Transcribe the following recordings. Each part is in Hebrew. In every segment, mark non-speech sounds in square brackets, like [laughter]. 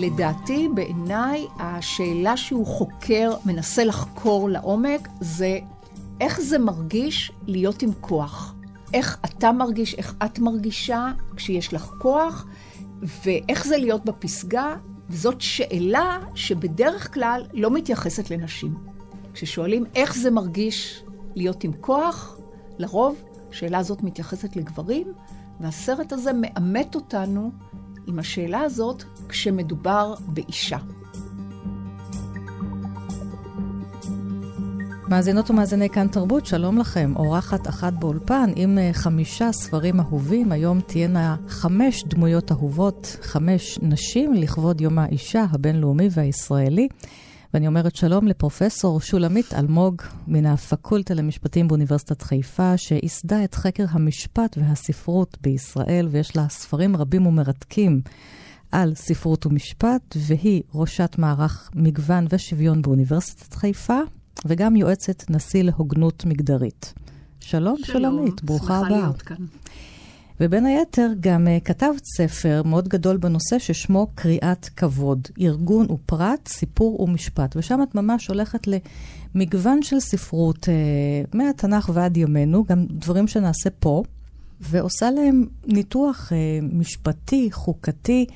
לדעתי, בעיניי, השאלה שהוא חוקר, מנסה לחקור לעומק, זה איך זה מרגיש להיות עם כוח. איך אתה מרגיש, איך את מרגישה כשיש לך כוח, ואיך זה להיות בפסגה, וזאת שאלה שבדרך כלל לא מתייחסת לנשים. כששואלים איך זה מרגיש להיות עם כוח, לרוב השאלה הזאת מתייחסת לגברים, והסרט הזה מאמת אותנו עם השאלה הזאת כשמדובר באישה. מאזינות ומאזיני כאן תרבות, שלום לכם. אורחת אחת באולפן עם אה, חמישה ספרים אהובים. היום תהיינה חמש דמויות אהובות, חמש נשים לכבוד יום האישה הבינלאומי והישראלי. ואני אומרת שלום לפרופסור שולמית אלמוג מן הפקולטה למשפטים באוניברסיטת חיפה, שייסדה את חקר המשפט והספרות בישראל, ויש לה ספרים רבים ומרתקים על ספרות ומשפט, והיא ראשת מערך מגוון ושוויון באוניברסיטת חיפה, וגם יועצת נשיא להוגנות מגדרית. שלום, שלום שולמית, ברוכה הבאה. שמחה להיות כאן. ובין היתר גם uh, כתבת ספר מאוד גדול בנושא ששמו קריאת כבוד, ארגון ופרט, סיפור ומשפט. ושם את ממש הולכת למגוון של ספרות, uh, מהתנ"ך ועד ימינו, גם דברים שנעשה פה, ועושה להם ניתוח uh, משפטי, חוקתי.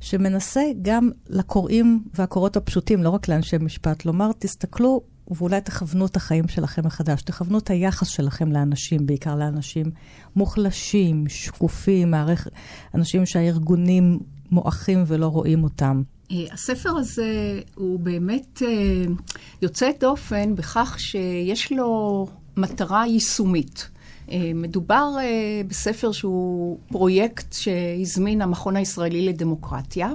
שמנסה גם לקוראים והקוראות הפשוטים, לא רק לאנשי משפט, לומר, תסתכלו ואולי תכוונו את החיים שלכם מחדש, תכוונו את היחס שלכם לאנשים, בעיקר לאנשים מוחלשים, שקופים, מערכ... אנשים שהארגונים מועכים ולא רואים אותם. אה, הספר הזה הוא באמת אה, יוצא דופן בכך שיש לו מטרה יישומית. אה, מדובר בספר שהוא פרויקט שהזמין המכון הישראלי לדמוקרטיה.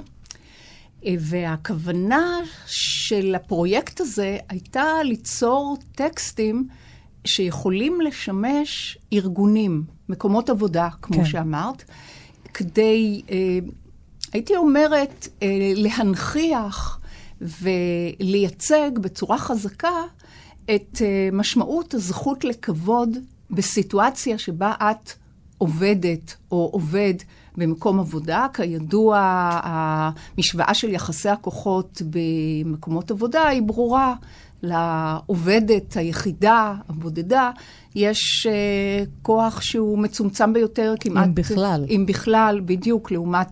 והכוונה של הפרויקט הזה הייתה ליצור טקסטים שיכולים לשמש ארגונים, מקומות עבודה, כמו כן. שאמרת, כדי, אה, הייתי אומרת, אה, להנכיח ולייצג בצורה חזקה את אה, משמעות הזכות לכבוד בסיטואציה שבה את עובדת או עובד במקום עבודה. כידוע, המשוואה של יחסי הכוחות במקומות עבודה היא ברורה. לעובדת היחידה, הבודדה, יש uh, כוח שהוא מצומצם ביותר כמעט... אם בכלל. אם בכלל, בדיוק, לעומת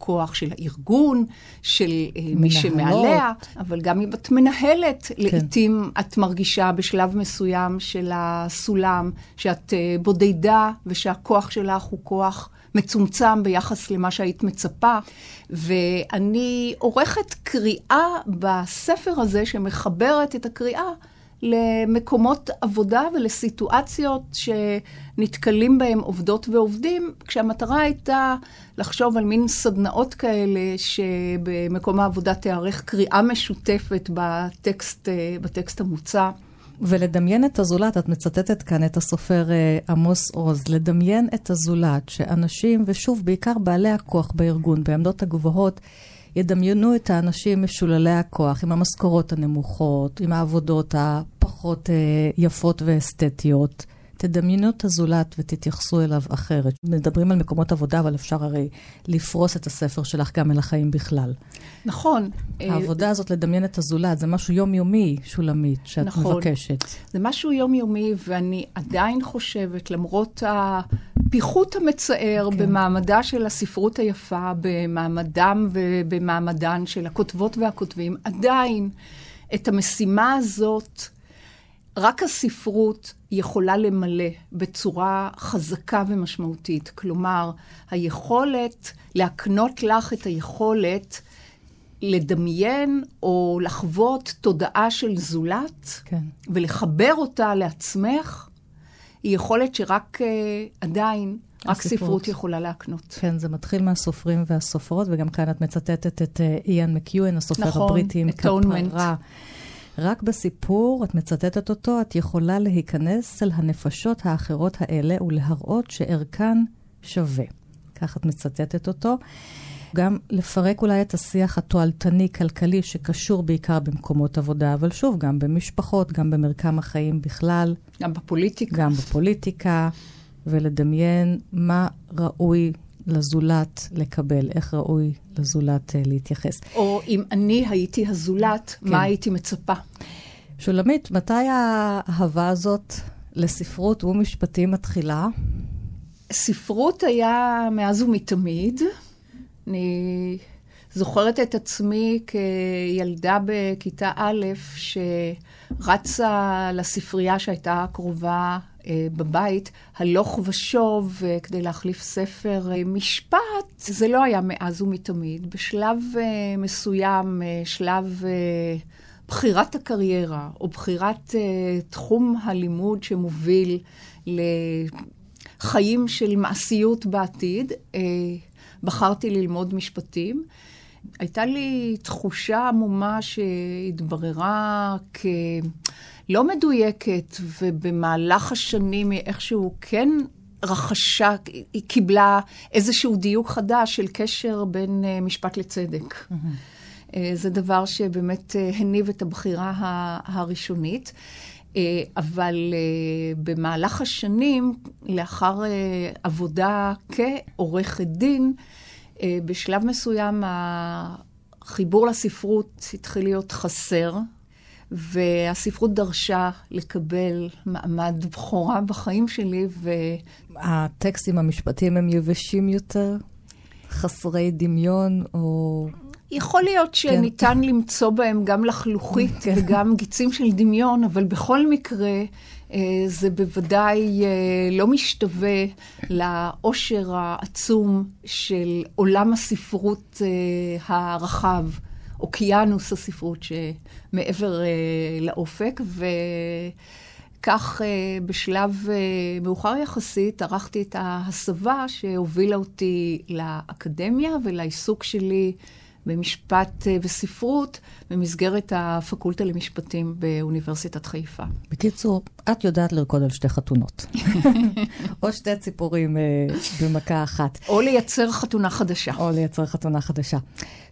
הכוח של הארגון, של uh, מי שמעליה, אבל גם אם את מנהלת, כן. לעתים את מרגישה בשלב מסוים של הסולם, שאת uh, בודדה ושהכוח שלך הוא כוח... מצומצם ביחס למה שהיית מצפה. ואני עורכת קריאה בספר הזה שמחברת את הקריאה למקומות עבודה ולסיטואציות שנתקלים בהם עובדות ועובדים, כשהמטרה הייתה לחשוב על מין סדנאות כאלה שבמקום העבודה תיערך קריאה משותפת בטקסט, בטקסט המוצע. ולדמיין את הזולת, את מצטטת כאן את הסופר uh, עמוס עוז, לדמיין את הזולת, שאנשים, ושוב, בעיקר בעלי הכוח בארגון, בעמדות הגבוהות, ידמיינו את האנשים משוללי הכוח, עם המשכורות הנמוכות, עם העבודות הפחות uh, יפות ואסתטיות. תדמיינו את הזולת ותתייחסו אליו אחרת. מדברים על מקומות עבודה, אבל אפשר הרי לפרוס את הספר שלך גם אל החיים בכלל. נכון. העבודה הזאת, לדמיין את הזולת, זה משהו יומיומי, שולמית, שאת נכון. מבקשת. זה משהו יומיומי, ואני עדיין חושבת, למרות הפיחות המצער כן. במעמדה של הספרות היפה, במעמדם ובמעמדן של הכותבות והכותבים, עדיין את המשימה הזאת, רק הספרות יכולה למלא בצורה חזקה ומשמעותית. כלומר, היכולת להקנות לך את היכולת לדמיין או לחוות תודעה של זולת, כן. ולחבר אותה לעצמך, היא יכולת שרק uh, עדיין, הספרות. רק ספרות יכולה להקנות. כן, זה מתחיל מהסופרים והסופרות, וגם כאן את מצטטת את איאן מקיואן, הסופר נכון, הבריטי עם כפרה. רק בסיפור, את מצטטת אותו, את יכולה להיכנס אל הנפשות האחרות האלה ולהראות שערכן שווה. כך את מצטטת אותו. גם לפרק אולי את השיח התועלתני-כלכלי שקשור בעיקר במקומות עבודה, אבל שוב, גם במשפחות, גם במרקם החיים בכלל. גם בפוליטיקה. גם בפוליטיקה, ולדמיין מה ראוי לזולת לקבל, איך ראוי לזולת uh, להתייחס. או אם אני הייתי הזולת, כן. מה הייתי מצפה? שולמית, מתי האהבה הזאת לספרות ומשפטים מתחילה? ספרות היה מאז ומתמיד. אני זוכרת את עצמי כילדה בכיתה א', שרצה לספרייה שהייתה קרובה אה, בבית, הלוך ושוב אה, כדי להחליף ספר אה, משפט. זה לא היה מאז ומתמיד. בשלב מסוים, שלב בחירת הקריירה, או בחירת תחום הלימוד שמוביל לחיים של מעשיות בעתיד, בחרתי ללמוד משפטים. הייתה לי תחושה עמומה שהתבררה כלא מדויקת, ובמהלך השנים היא איכשהו כן רכשה, היא קיבלה איזשהו דיוק חדש של קשר בין uh, משפט לצדק. Mm-hmm. Uh, זה דבר שבאמת uh, הניב את הבחירה הראשונית. אבל במהלך השנים, לאחר עבודה כעורכת דין, אה, בשלב מסוים החיבור לספרות התחיל להיות חסר, והספרות דרשה לקבל מעמד בכורה בחיים שלי, ו... הטקסטים המשפטיים הם יבשים יותר? חסרי דמיון, או... יכול להיות כן. שניתן כן. למצוא בהם גם לחלוכית כן. וגם גיצים של דמיון, אבל בכל מקרה, אה, זה בוודאי אה, לא משתווה לאושר העצום של עולם הספרות אה, הרחב, אוקיינוס הספרות שמעבר לאופק, וכך בשלב מאוחר יחסית ערכתי את ההסבה שהובילה אותי לאקדמיה ולעיסוק שלי. במשפט אה, וספרות במסגרת הפקולטה למשפטים באוניברסיטת חיפה. בקיצור, את יודעת לרקוד על שתי חתונות. [laughs] או שתי ציפורים אה, במכה אחת. או לייצר חתונה חדשה. או לייצר חתונה חדשה.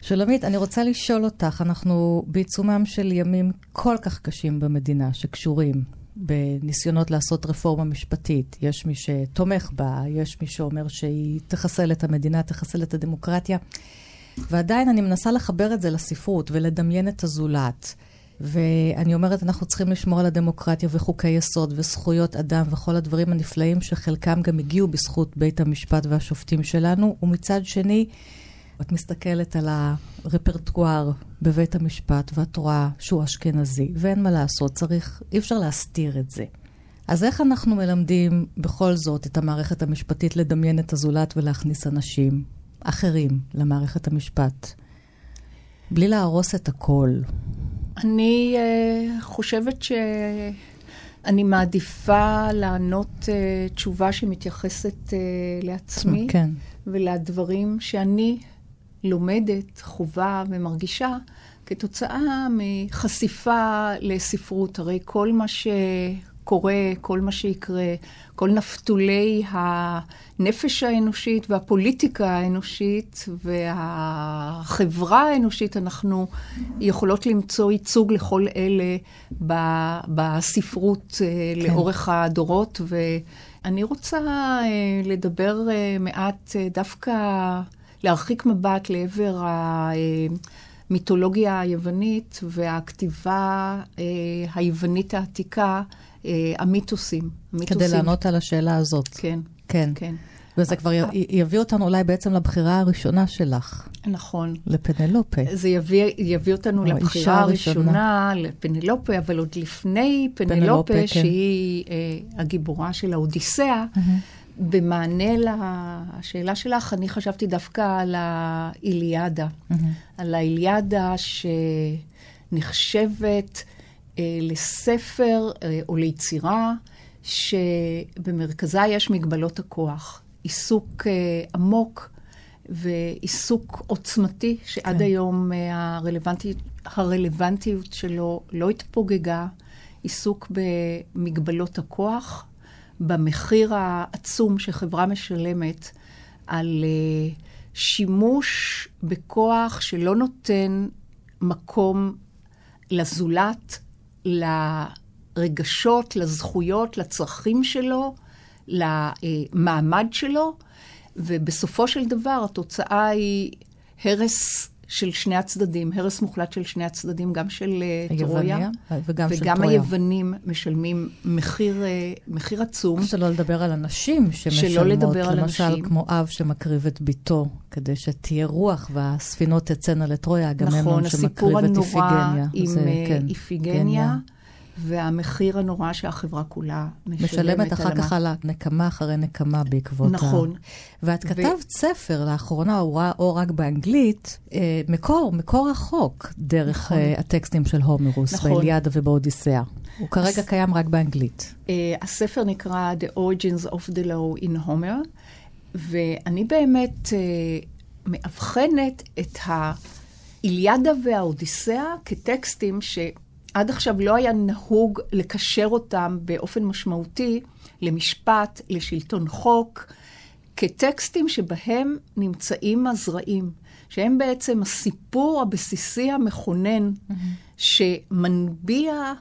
שולמית, אני רוצה לשאול אותך, אנחנו בעיצומם של ימים כל כך קשים במדינה, שקשורים בניסיונות לעשות רפורמה משפטית. יש מי שתומך בה, יש מי שאומר שהיא תחסל את המדינה, תחסל את הדמוקרטיה. ועדיין אני מנסה לחבר את זה לספרות ולדמיין את הזולת. ואני אומרת, אנחנו צריכים לשמור על הדמוקרטיה וחוקי יסוד וזכויות אדם וכל הדברים הנפלאים שחלקם גם הגיעו בזכות בית המשפט והשופטים שלנו, ומצד שני, את מסתכלת על הרפרטואר בבית המשפט ואת רואה שהוא אשכנזי, ואין מה לעשות, צריך, אי אפשר להסתיר את זה. אז איך אנחנו מלמדים בכל זאת את המערכת המשפטית לדמיין את הזולת ולהכניס אנשים אחרים למערכת המשפט, בלי להרוס את הכל? אני uh, חושבת שאני מעדיפה לענות uh, תשובה שמתייחסת uh, לעצמי, כן. ולדברים שאני לומדת, חווה ומרגישה כתוצאה מחשיפה לספרות. הרי כל מה ש... קורה, כל מה שיקרה, כל נפתולי הנפש האנושית והפוליטיקה האנושית והחברה האנושית, אנחנו יכולות למצוא ייצוג לכל אלה בספרות אה, כן. לאורך הדורות. ואני רוצה אה, לדבר אה, מעט דווקא, להרחיק מבט לעבר ה... המיתולוגיה היוונית והכתיבה אה, היוונית העתיקה המיתוסים. המיתוסים. כדי לענות על השאלה הזאת. כן. כן. כן. וזה כבר יביא אותנו אולי בעצם לבחירה הראשונה שלך. נכון. לפנלופה. זה יביא, יביא אותנו לבחירה הראשונה, לפנלופה, אבל עוד לפני פנלופה, פנלופה כן. שהיא אה, הגיבורה של האודיסאה, mm-hmm. במענה לשאלה שלך, אני חשבתי דווקא על האיליאדה. Mm-hmm. על האיליאדה שנחשבת... אה, לספר אה, או ליצירה שבמרכזה יש מגבלות הכוח, עיסוק אה, עמוק ועיסוק עוצמתי, שעד כן. היום הרלוונטיות, הרלוונטיות שלו לא התפוגגה, עיסוק במגבלות הכוח, במחיר העצום שחברה משלמת על שימוש בכוח שלא נותן מקום לזולת, לרגשות, לזכויות, לצרכים שלו, למעמד שלו, ובסופו של דבר התוצאה היא הרס של שני הצדדים, הרס מוחלט של שני הצדדים, גם של אה, טרויה, וגם של וגם טרויה. היוונים משלמים מחיר, אה, מחיר עצום. שלא לדבר על הנשים שמשלמות, למשל אנשים. כמו אב שמקריב את ביתו, כדי שתהיה רוח והספינות תצאנה לטרויה, אגממנון נכון, שמקריב הסיפור את הנורא איפיגניה. עם זה, אה, כן, איפיגניה, והמחיר הנורא שהחברה כולה משלמת. משלמת אחר כך על נקמה אחרי נקמה בעקבות נכון. ה... ואת כתבת ספר, לאחרונה הוא ראה אור רק באנגלית, אה, מקור, מקור החוק, דרך נכון. אה, הטקסטים של הומרוס, נכון. באליאדה ובאודיסאה. הוא כרגע קיים רק באנגלית. Uh, הספר נקרא The Origins of the Law in Homer, ואני באמת מאבחנת את האיליאדה והאודיסאה כטקסטים שעד עכשיו לא היה נהוג לקשר אותם באופן משמעותי למשפט, לשלטון חוק, כטקסטים שבהם נמצאים הזרעים, שהם בעצם הסיפור הבסיסי המכונן, שמנביע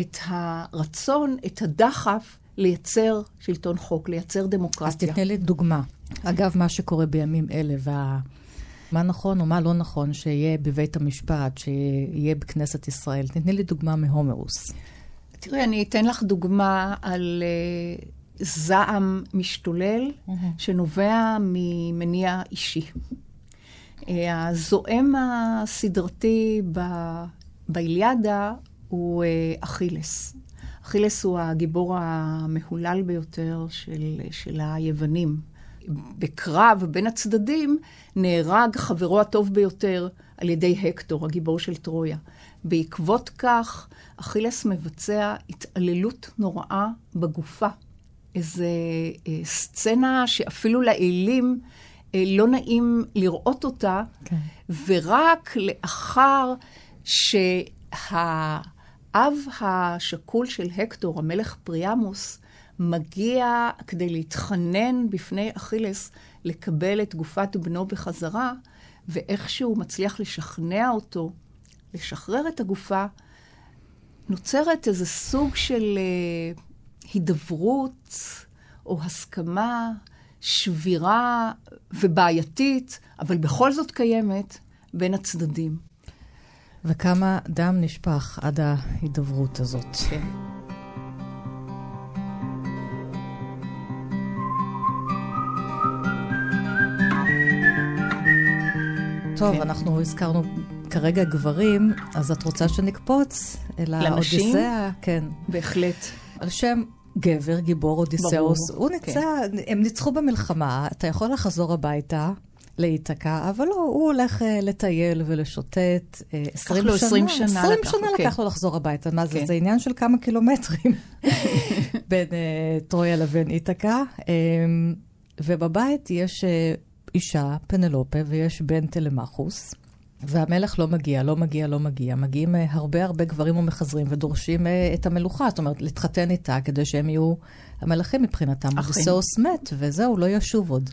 את הרצון, את הדחף לייצר שלטון חוק, לייצר אז דמוקרטיה. תתני לי דוגמה. אגב, מה שקורה בימים אלה, וה... מה נכון או מה לא נכון שיהיה בבית המשפט, שיהיה בכנסת ישראל. תתני לי דוגמה מהומרוס. תראי, אני אתן לך דוגמה על uh, זעם משתולל שנובע ממניע אישי. Uh, הזועם הסדרתי ב- באיליאדה הוא uh, אכילס. אכילס הוא הגיבור המהולל ביותר של, של היוונים. בקרב בין הצדדים נהרג חברו הטוב ביותר על ידי הקטור, הגיבור של טרויה. בעקבות כך, אכילס מבצע התעללות נוראה בגופה. איזו אה, סצנה שאפילו לאלים אה, לא נעים לראות אותה, כן. ורק לאחר שהאב השכול של הקטור, המלך פריאמוס, מגיע כדי להתחנן בפני אכילס לקבל את גופת בנו בחזרה, ואיכשהו מצליח לשכנע אותו לשחרר את הגופה, נוצרת איזה סוג של אה, הידברות או הסכמה שבירה ובעייתית, אבל בכל זאת קיימת בין הצדדים. וכמה דם נשפך עד ההידברות הזאת. כן. טוב, כן. אנחנו הזכרנו כרגע גברים, אז את רוצה שנקפוץ אל? האודיסאה? כן. בהחלט. על שם גבר, גיבור אודיסאוס. הוא כן. ניצח, הם ניצחו במלחמה, אתה יכול לחזור הביתה. להיתקע, אבל לא, הוא הולך uh, לטייל ולשוטט uh, 20 לו שנה. 20 שנה 20 לקח, שנה אוקיי. לקח לו לחזור הביתה. מה זה? כן. זה עניין של כמה קילומטרים [laughs] בין uh, טרויה לבין איתקה. Um, ובבית יש uh, אישה, פנלופה, ויש בן טלמחוס. והמלך לא מגיע, לא מגיע, לא מגיע. מגיעים uh, הרבה הרבה גברים ומחזרים ודורשים uh, את המלוכה, זאת אומרת, להתחתן איתה כדי שהם יהיו המלכים מבחינתם. אכן. אודיסאוס מת, וזהו, לא ישוב עוד.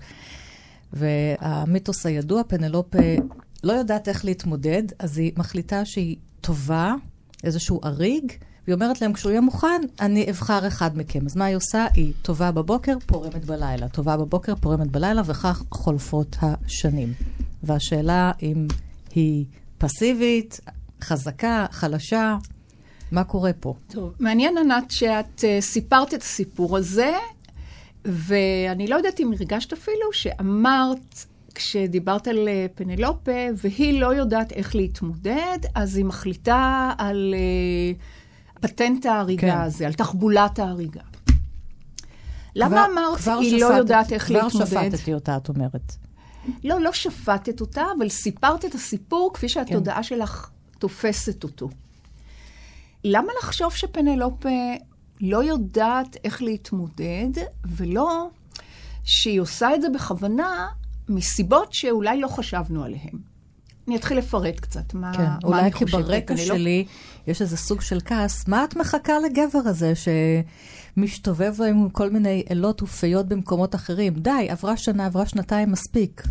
והמיתוס הידוע, פנלופה לא יודעת איך להתמודד, אז היא מחליטה שהיא טובה, איזשהו אריג, והיא אומרת להם, כשהוא יהיה מוכן, אני אבחר אחד מכם. אז מה היא עושה? היא טובה בבוקר, פורמת בלילה. טובה בבוקר, פורמת בלילה, וכך חולפות השנים. והשאלה אם היא פסיבית, חזקה, חלשה, מה קורה פה? טוב, מעניין, ענת, שאת uh, סיפרת את הסיפור הזה, ואני לא יודעת אם הרגשת אפילו שאמרת, כשדיברת על אה, פנלופה, והיא לא יודעת איך להתמודד, אז היא מחליטה על uh, פטנט ההריגה כן. הזה, על תחבולת ההריגה. למה כבר- אמרת, כבר היא לא יודעת איך להתמודד? כבר שפטתי אותה, את אומרת. לא, לא שפטת אותה, אבל סיפרת את הסיפור כפי כן. שהתודעה שלך תופסת אותו. למה לחשוב שפנלופה לא יודעת איך להתמודד, ולא שהיא עושה את זה בכוונה מסיבות שאולי לא חשבנו עליהן. אני אתחיל לפרט קצת מה, כן, מה אולי אני כי חושבת. ברקע אני לא- שלי יש איזה סוג של כעס, מה את מחכה לגבר הזה שמשתובב עם כל מיני אלות ופיות במקומות אחרים? די, עברה שנה, עברה שנתיים, מספיק.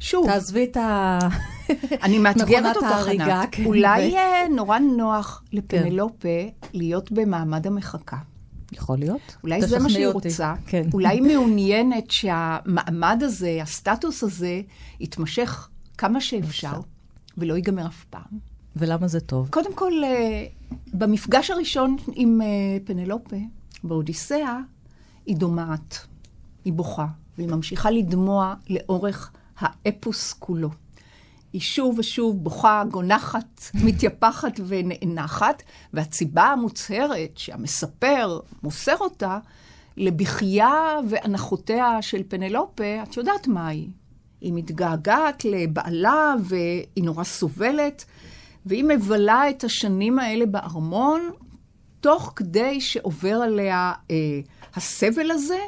שוב, תעזבי את ה... [laughs] אני מאתגרת אותך, ענת. כן, אולי אה, נורא נוח לפנלופה להיות במעמד המחקה. יכול להיות. אולי זה מה שהיא אותי. רוצה. כן. אולי היא מעוניינת שהמעמד הזה, הסטטוס הזה, יתמשך כמה שאפשר, ולא ייגמר אף פעם. ולמה זה טוב? קודם כל, אה, במפגש הראשון עם אה, פנלופה, באודיסאה, היא דומעת, היא בוכה, והיא ממשיכה לדמוע לאורך האפוס כולו. היא שוב ושוב בוכה, גונחת, [laughs] מתייפחת ונאנחת, והציבה המוצהרת שהמספר מוסר אותה לבכייה ואנחותיה של פנלופה, את יודעת מה היא. היא מתגעגעת לבעלה והיא נורא סובלת, והיא מבלה את השנים האלה בארמון, תוך כדי שעובר עליה אה, הסבל הזה,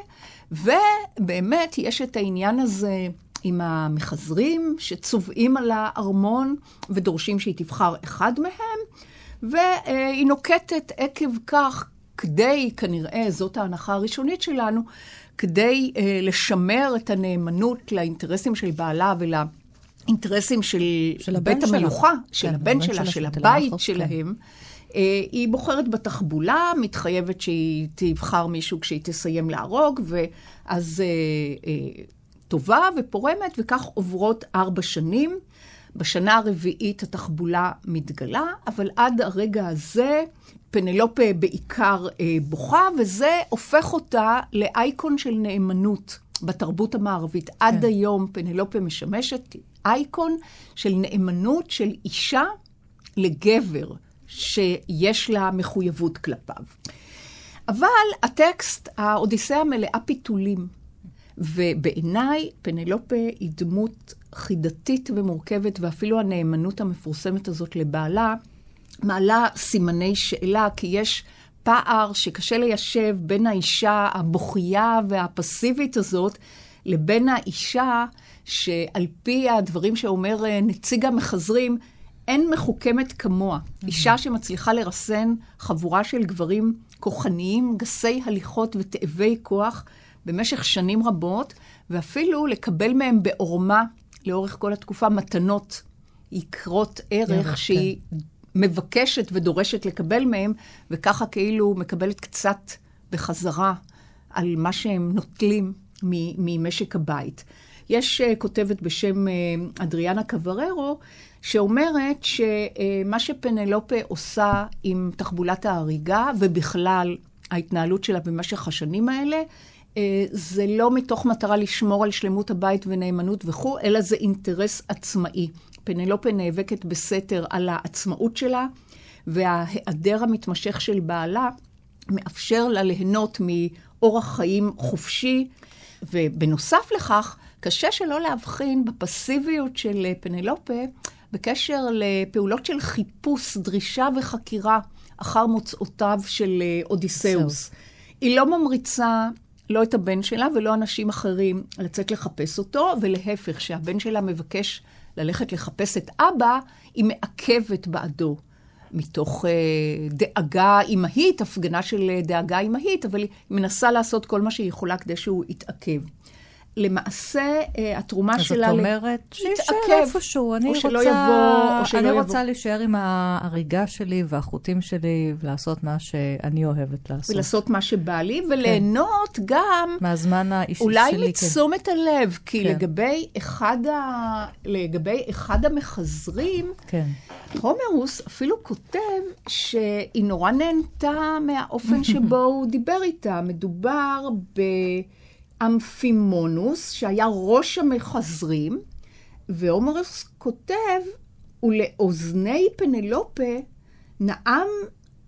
ובאמת יש את העניין הזה עם המחזרים שצובעים על הארמון ודורשים שהיא תבחר אחד מהם, והיא נוקטת עקב כך, כדי, כנראה, זאת ההנחה הראשונית שלנו, כדי אה, לשמר את הנאמנות לאינטרסים של בעלה ולאינטרסים של, של בית. המלוכה, של כן, הבן שלה, של הבית טלמאכוס, כן. שלהם. אה, היא בוחרת בתחבולה, מתחייבת שהיא תבחר מישהו כשהיא תסיים להרוג, ואז אה, אה, טובה ופורמת, וכך עוברות ארבע שנים. בשנה הרביעית התחבולה מתגלה, אבל עד הרגע הזה פנלופה בעיקר אה, בוכה, וזה הופך אותה לאייקון של נאמנות בתרבות המערבית. כן. עד היום פנלופה משמשת אייקון של נאמנות של אישה לגבר שיש לה מחויבות כלפיו. אבל הטקסט, האודיסאה מלאה פיתולים, ובעיניי פנלופה היא דמות חידתית ומורכבת, ואפילו הנאמנות המפורסמת הזאת לבעלה מעלה סימני שאלה, כי יש פער שקשה ליישב בין האישה הבוכייה והפסיבית הזאת לבין האישה שעל פי הדברים שאומר אה, נציג המחזרים, אין מחוכמת כמוה. אישה שמצליחה לרסן חבורה של גברים כוחניים, גסי הליכות ותאבי כוח במשך שנים רבות, ואפילו לקבל מהם בעורמה לאורך כל התקופה מתנות יקרות ערך ערך, שהיא מבקשת ודורשת לקבל מהם, וככה כאילו מקבלת קצת בחזרה על מה שהם נוטלים ממשק הבית. יש uh, כותבת בשם uh, אדריאנה קווררו, שאומרת שמה שפנלופה עושה עם תחבולת ההריגה, ובכלל ההתנהלות שלה במשך השנים האלה, אה, זה לא מתוך מטרה לשמור על שלמות הבית ונאמנות וכו', אלא זה אינטרס עצמאי. פנלופה נאבקת בסתר על העצמאות שלה, וההיעדר המתמשך של בעלה מאפשר לה ליהנות מאורח חיים חופשי, ובנוסף לכך, קשה שלא להבחין בפסיביות של פנלופה בקשר לפעולות של חיפוש, דרישה וחקירה אחר מוצאותיו של אודיסאוס. היא לא ממריצה לא את הבן שלה ולא אנשים אחרים לצאת לחפש אותו, ולהפך, כשהבן שלה מבקש ללכת לחפש את אבא, היא מעכבת בעדו. מתוך אה, דאגה אימהית, הפגנה של אה, דאגה אימהית, אבל היא מנסה לעשות כל מה שהיא יכולה כדי שהוא יתעכב. למעשה, אה, התרומה אז שלה... אז את אומרת, שישאר איפשהו, אני או שלא רוצה, יבוא, או שלא אני יבוא. רוצה להישאר עם ההריגה שלי והחוטים שלי ולעשות מה שאני אוהבת לעשות. ולעשות מה שבא לי, וליהנות גם מהזמן האישי אולי שלי. כן. מתשומת הלב, כי כן. לגבי אחד, ה... לגבי אחד המחזרים, כן. הומרוס אפילו כותב שהיא נורא נהנתה מהאופן שבו הוא [laughs] דיבר איתה. מדובר באמפימונוס, שהיה ראש המחזרים, והומרוס כותב, ולאוזני פנלופה נאם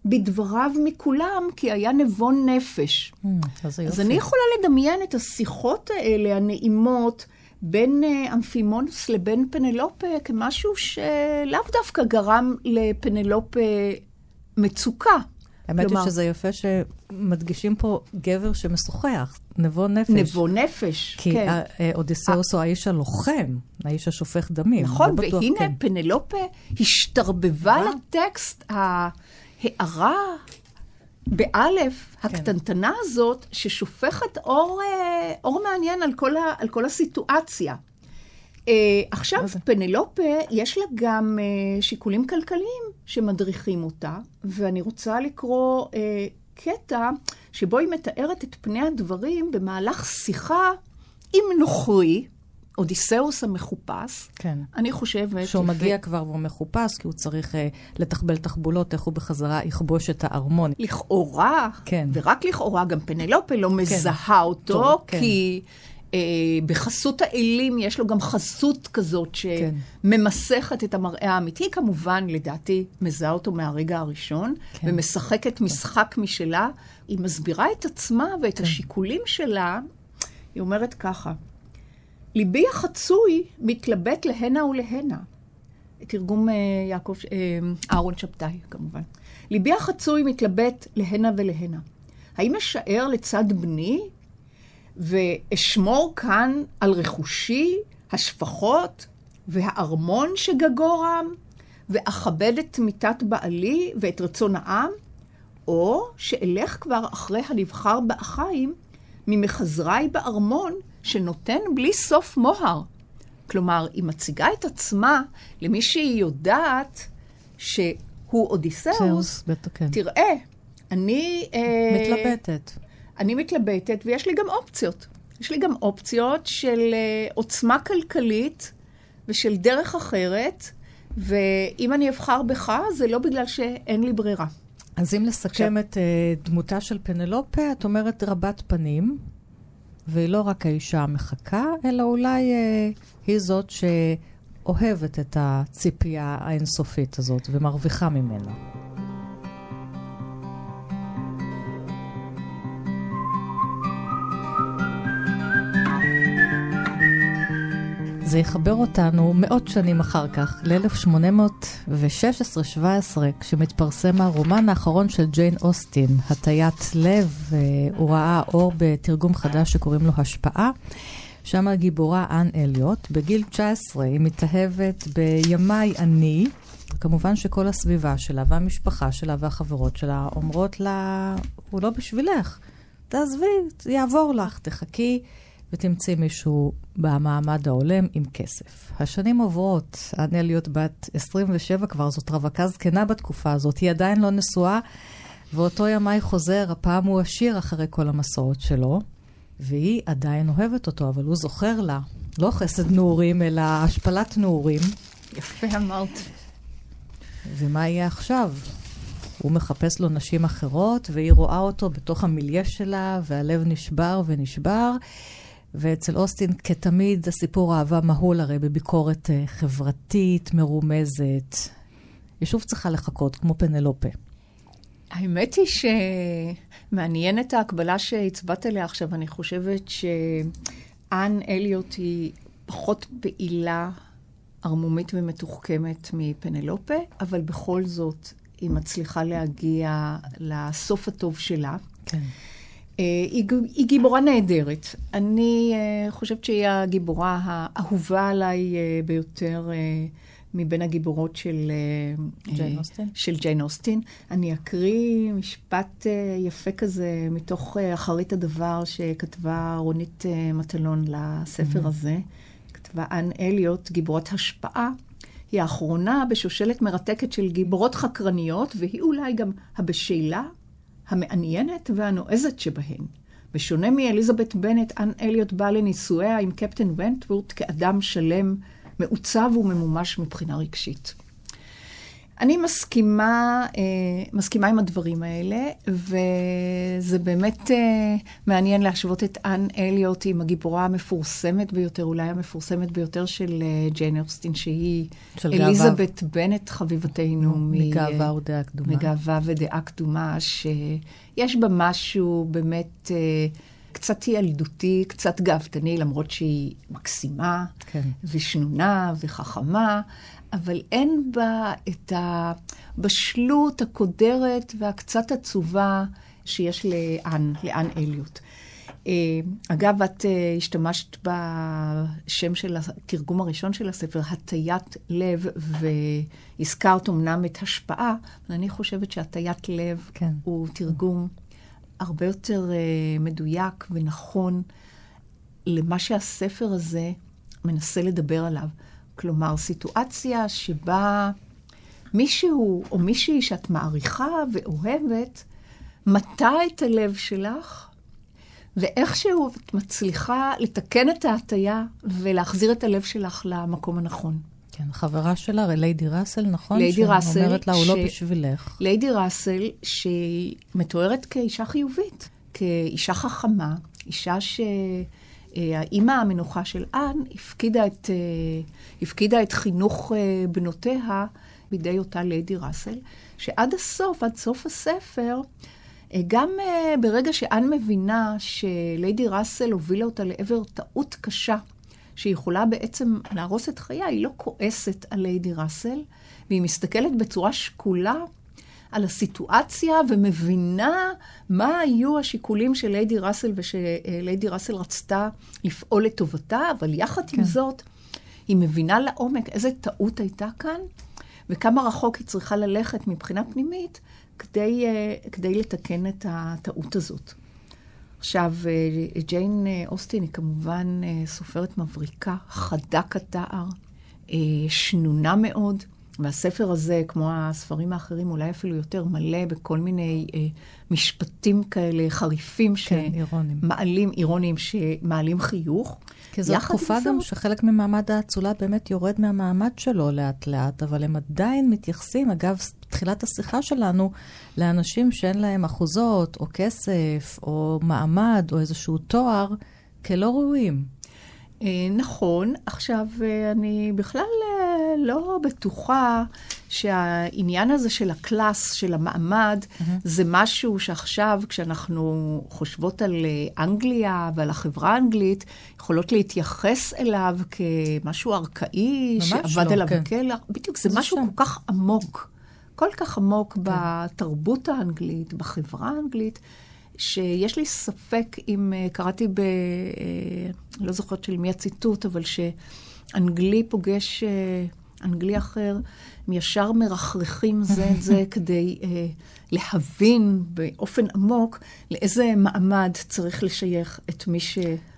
בדבריו מכולם, כי היה נבון נפש. Mm, אז. אז אני יכולה לדמיין את השיחות האלה, הנעימות, בין אה, אמפימונוס לבין פנלופה, כמשהו שלאו דווקא גרם לפנלופה מצוקה. האמת היא שזה יפה שמדגישים פה גבר שמשוחח, נבו נפש. נבו נפש, כי כן. כי אה, אודיסאוס הוא האיש הלוחם, האיש השופך דמים. נכון, לא בטוח, והנה כן. פנלופה השתרבבה לטקסט ההערה באלף, כן. הקטנטנה הזאת, ששופכת אור, אה, אור מעניין על כל, ה, על כל הסיטואציה. אה, עכשיו? פנלופה, יש לה גם אה, שיקולים כלכליים שמדריכים אותה, ואני רוצה לקרוא אה, קטע שבו היא מתארת את פני הדברים במהלך שיחה עם נוכרי, אודיסאוס המחופש. כן. אני חושבת... שהוא יפה. מגיע כבר והוא מחופש, כי הוא צריך uh, לתחבל תחבולות, איך הוא בחזרה יכבוש את הארמון. לכאורה, כן. ורק לכאורה, גם פנלופה לא מזהה אותו, טוב, כן. כי אה, בחסות האלים יש לו גם חסות כזאת כן. שממסכת את המראה האמיתי. כמובן, לדעתי, מזהה אותו מהרגע הראשון, כן. ומשחקת משחק משלה. היא מסבירה את עצמה ואת כן. השיקולים שלה. היא אומרת ככה, ליבי החצוי מתלבט להנה ולהנה. תרגום אה, יעקב, אה, אהרון שבתאי, כמובן. ליבי החצוי מתלבט להנה ולהנה. האם אשאר לצד בני ואשמור כאן על רכושי, השפחות והארמון שגגורם, ואכבד את מיתת בעלי ואת רצון העם, או שאלך כבר אחרי הנבחר באחיים ממחזריי בארמון, שנותן בלי סוף מוהר. כלומר, היא מציגה את עצמה למי שהיא יודעת שהוא אודיסאוס. כן. תראה, אני... אה, מתלבטת. אני מתלבטת, ויש לי גם אופציות. יש לי גם אופציות של אה, עוצמה כלכלית ושל דרך אחרת, ואם אני אבחר בך, זה לא בגלל שאין לי ברירה. אז אם לסכם את uh, דמותה של פנלופה, את אומרת רבת פנים, והיא לא רק האישה המחכה, אלא אולי uh, היא זאת שאוהבת את הציפייה האינסופית הזאת ומרוויחה ממנה. זה יחבר אותנו מאות שנים אחר כך, ל-1816-17, כשמתפרסם הרומן האחרון של ג'יין אוסטין, הטיית לב, אה, הוא ראה אור בתרגום חדש שקוראים לו השפעה. שם הגיבורה אן אליוט, בגיל 19 היא מתאהבת בימי אני, כמובן שכל הסביבה שלה והמשפחה שלה והחברות שלה אומרות לה, הוא לא בשבילך, תעזבי, יעבור לך, תחכי. ותמצאי מישהו במעמד ההולם עם כסף. השנים עוברות, אניה להיות בת 27 כבר, זאת רווקה זקנה בתקופה הזאת, היא עדיין לא נשואה, ואותו ימי חוזר, הפעם הוא עשיר אחרי כל המסורת שלו, והיא עדיין אוהבת אותו, אבל הוא זוכר לה, לא חסד נעורים, אלא השפלת נעורים. יפה אמרת. ומה יהיה עכשיו? הוא מחפש לו נשים אחרות, והיא רואה אותו בתוך המיליה שלה, והלב נשבר ונשבר. ואצל אוסטין, כתמיד, הסיפור אהבה מהול הרי בביקורת uh, חברתית, מרומזת. היא שוב צריכה לחכות, כמו פנלופה. האמת היא שמעניינת ההקבלה שהצבעת עליה עכשיו. אני חושבת שאן אליוט היא פחות פעילה, ערמומית ומתוחכמת מפנלופה, אבל בכל זאת היא מצליחה להגיע לסוף הטוב שלה. כן. Uh, היא, היא גיבורה נהדרת. אני uh, חושבת שהיא הגיבורה האהובה עליי uh, ביותר מבין הגיבורות של ג'יין אוסטין. של ג'יין אוסטין. אני אקריא משפט יפה כזה מתוך אחרית הדבר שכתבה רונית מטלון לספר mm-hmm. הזה. כתבה אן אליוט, גיבורת השפעה. היא האחרונה בשושלת מרתקת של גיבורות חקרניות, והיא אולי גם הבשלה המעניינת והנועזת שבהן. בשונה מאליזבת בנט, אן אליוט באה לנישואיה עם קפטן ונטוורט כאדם שלם, מעוצב וממומש מבחינה רגשית. אני מסכימה, אה, מסכימה עם הדברים האלה, וזה באמת אה, מעניין להשוות את אן אליוט עם הגיבורה המפורסמת ביותר, אולי המפורסמת ביותר של אה, ג'יין ארסטין, שהיא אליזבת בנט, חביבתנו. מגאווה ודעה קדומה. מגאווה ודעה קדומה, שיש בה משהו באמת... קצת ילדותי, קצת גאוותני, למרות שהיא מקסימה, כן. ושנונה וחכמה, אבל אין בה את הבשלות הקודרת והקצת עצובה שיש לאן, לאן אליוט. אה, אגב, את אה, השתמשת בשם של התרגום הראשון של הספר, הטיית לב, והזכרת אמנם את השפעה, אבל אני חושבת שהטיית לב כן. הוא תרגום הרבה יותר uh, מדויק ונכון למה שהספר הזה מנסה לדבר עליו. כלומר, סיטואציה שבה מישהו או מישהי שאת מעריכה ואוהבת, מטה את הלב שלך, ואיכשהו את מצליחה לתקן את ההטייה ולהחזיר את הלב שלך למקום הנכון. כן, חברה שלה, ליידי ראסל, נכון? ליידי ראסל. שאומרת לה, הוא לא ש... לא בשבילך. ליידי ראסל, שהיא מתוארת כאישה חיובית, כאישה חכמה, אישה שהאימא המנוחה של אן הפקידה את, אה, הפקידה את חינוך אה, בנותיה בידי אותה ליידי ראסל, שעד הסוף, עד סוף הספר, אה, גם ברגע שאן מבינה שליידי ראסל הובילה אותה לעבר טעות קשה, שיכולה בעצם להרוס את חייה, היא לא כועסת על ליידי ראסל, והיא מסתכלת בצורה שקולה על הסיטואציה ומבינה מה היו השיקולים של ליידי ראסל ושליידי ראסל רצתה לפעול לטובתה, אבל יחד כן. עם זאת, היא מבינה לעומק איזה טעות הייתה כאן, וכמה רחוק היא צריכה ללכת מבחינה פנימית כדי, אה, כדי לתקן את הטעות הזאת. עכשיו, אה, ג'יין אה, אוסטין היא כמובן סופרת מבריקה, חדה כתער, שנונה מאוד, והספר הזה, כמו הספרים האחרים, אולי אפילו יותר מלא בכל מיני משפטים כאלה חריפים, כן, שמעלים, אירוניים, שמעלים חיוך. כי זו תקופה גם שחלק ממעמד האצולה באמת יורד מהמעמד שלו לאט-לאט, אבל הם עדיין מתייחסים, אגב, תחילת השיחה שלנו, לאנשים שאין להם אחוזות, או כסף, או מעמד, או איזשהו תואר, כלא ראויים. אה, נכון. עכשיו, אה, אני בכלל אה, לא בטוחה שהעניין הזה של הקלאס, של המעמד, mm-hmm. זה משהו שעכשיו, כשאנחנו חושבות על אנגליה ועל החברה האנגלית, יכולות להתייחס אליו כמשהו ארכאי, שעבד לא, עליו כן. בדיוק, זה, זה משהו שם. כל כך עמוק, כל כך עמוק כן. בתרבות האנגלית, בחברה האנגלית. שיש לי ספק אם uh, קראתי ב... Uh, לא זוכרת של מי הציטוט, אבל שאנגלי פוגש uh, אנגלי אחר, הם ישר מרחרחים זה את זה [laughs] כדי להבין באופן עמוק לאיזה מעמד צריך לשייך את מי ש...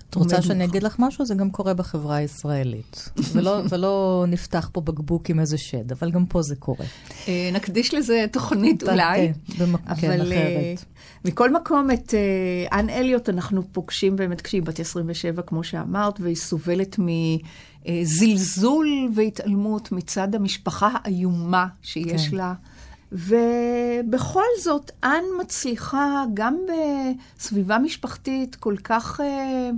את רוצה שאני אגיד לך משהו? זה גם קורה בחברה הישראלית. [laughs] ולא, ולא נפתח פה בקבוק עם איזה שד, אבל גם פה זה קורה. נקדיש לזה תוכנית אולי. כן, כן, אחרת. מכל מקום, את אה, אן אליוט אנחנו פוגשים באמת כשהיא בת 27, כמו שאמרת, והיא סובלת מזלזול והתעלמות מצד המשפחה האיומה שיש כן. לה. ובכל זאת, אן מצליחה, גם בסביבה משפחתית כל כך, אה,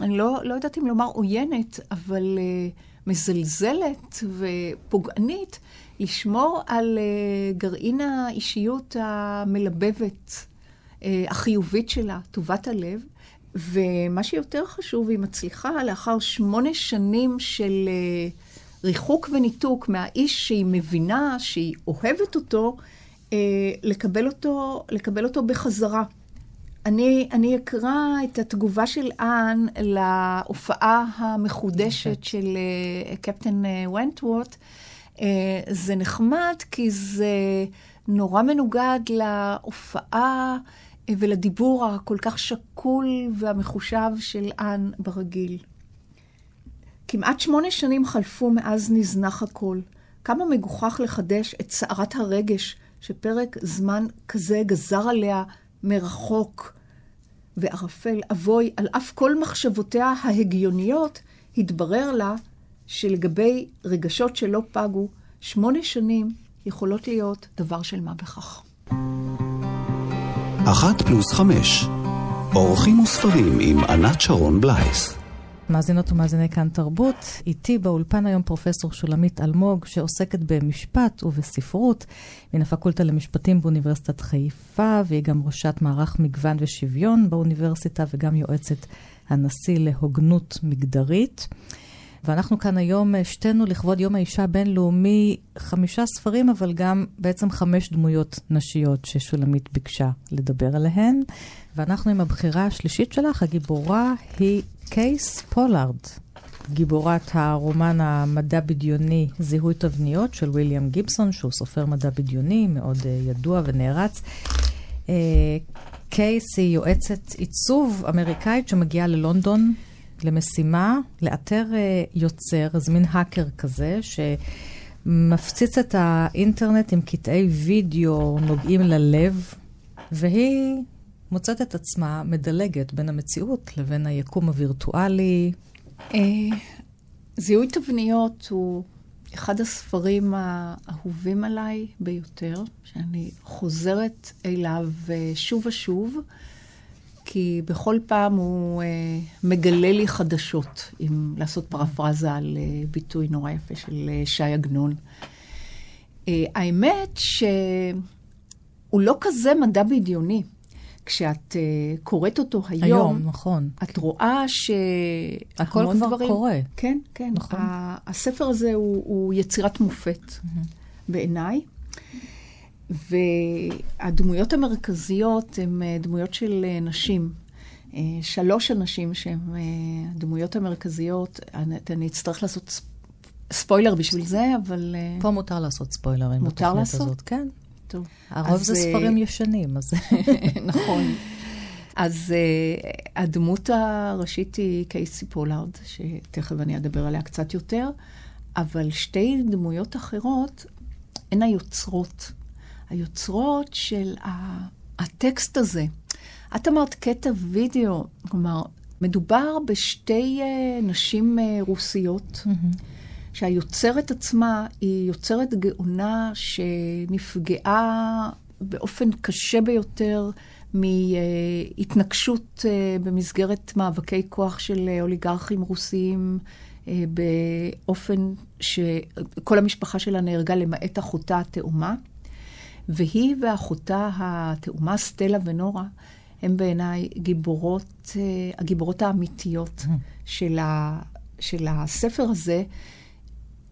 אני לא, לא יודעת אם לומר עוינת, אבל אה, מזלזלת ופוגענית, לשמור על uh, גרעין האישיות המלבבת, uh, החיובית שלה, טובת הלב. ומה שיותר חשוב, היא מצליחה לאחר שמונה שנים של uh, ריחוק וניתוק מהאיש שהיא מבינה, שהיא אוהבת אותו, uh, לקבל אותו, לקבל אותו בחזרה. אני, אני אקרא את התגובה של אן להופעה המחודשת של uh, קפטן ונטוורט. אה, זה נחמד כי זה נורא מנוגד להופעה אה, ולדיבור הכל כך שקול והמחושב של אן ברגיל. כמעט שמונה שנים חלפו מאז נזנח הכל. כמה מגוחך לחדש את סערת הרגש שפרק זמן כזה גזר עליה מרחוק וערפל. אבוי, על אף כל מחשבותיה ההגיוניות, התברר לה שלגבי רגשות שלא פגו, שמונה שנים יכולות להיות דבר של מה בכך. אחת פלוס חמש, אורחים וספרים עם ענת שרון בלייס. מאזינות ומאזיני כאן תרבות, איתי באולפן היום פרופסור שולמית אלמוג, שעוסקת במשפט ובספרות מן הפקולטה למשפטים באוניברסיטת חיפה, והיא גם ראשת מערך מגוון ושוויון באוניברסיטה, וגם יועצת הנשיא להוגנות מגדרית. ואנחנו כאן היום שתינו לכבוד יום האישה הבינלאומי, חמישה ספרים, אבל גם בעצם חמש דמויות נשיות ששולמית ביקשה לדבר עליהן. ואנחנו עם הבחירה השלישית שלך, הגיבורה היא קייס פולארד. גיבורת הרומן המדע בדיוני זיהוי תבניות של ויליאם גיבסון, שהוא סופר מדע בדיוני מאוד אה, ידוע ונערץ. אה, קייס היא יועצת עיצוב אמריקאית שמגיעה ללונדון למשימה לאתר uh, יוצר, אז מין האקר כזה, שמפציץ את האינטרנט עם קטעי וידאו נוגעים ללב, והיא מוצאת את עצמה מדלגת בין המציאות לבין היקום הווירטואלי. אה, זיהוי תבניות הוא אחד הספרים האהובים עליי ביותר, שאני חוזרת אליו אה, שוב ושוב, כי בכל פעם הוא אה, מגלה לי חדשות, אם לעשות פרפרזה על ביטוי נורא יפה של ש"י עגנון. האמת שהוא לא כזה מדע בדיוני. כשאת uh, קוראת אותו היום, היום, נכון. את רואה ש... הכל כבר דברים, קורה. כן, כן. נכון. הספר הזה הוא, הוא יצירת מופת mm-hmm. בעיניי. והדמויות המרכזיות הן אה, דמויות של אה, נשים. שלוש אנשים שהן הדמויות המרכזיות, אני, אני אצטרך לעשות ספוילר בשביל זה, אבל... פה מותר לעשות ספוילרים. מותר לעשות? הזאת, כן. טוב. הרוב זה ספרים ישנים, אז... [laughs] נכון. אז uh, הדמות הראשית היא קייסי פולארד, שתכף אני אדבר עליה קצת יותר, אבל שתי דמויות אחרות הן היוצרות. היוצרות של הטקסט הזה. את אמרת קטע וידאו, כלומר, מדובר בשתי uh, נשים uh, רוסיות. Mm-hmm. שהיוצרת עצמה היא יוצרת גאונה שנפגעה באופן קשה ביותר מהתנגשות אה, במסגרת מאבקי כוח של אוליגרכים רוסיים, אה, באופן שכל המשפחה שלה נהרגה למעט אחותה התאומה. והיא ואחותה התאומה, סטלה ונורה, הן בעיניי גיבורות, אה, הגיבורות האמיתיות mm. של, ה, של הספר הזה,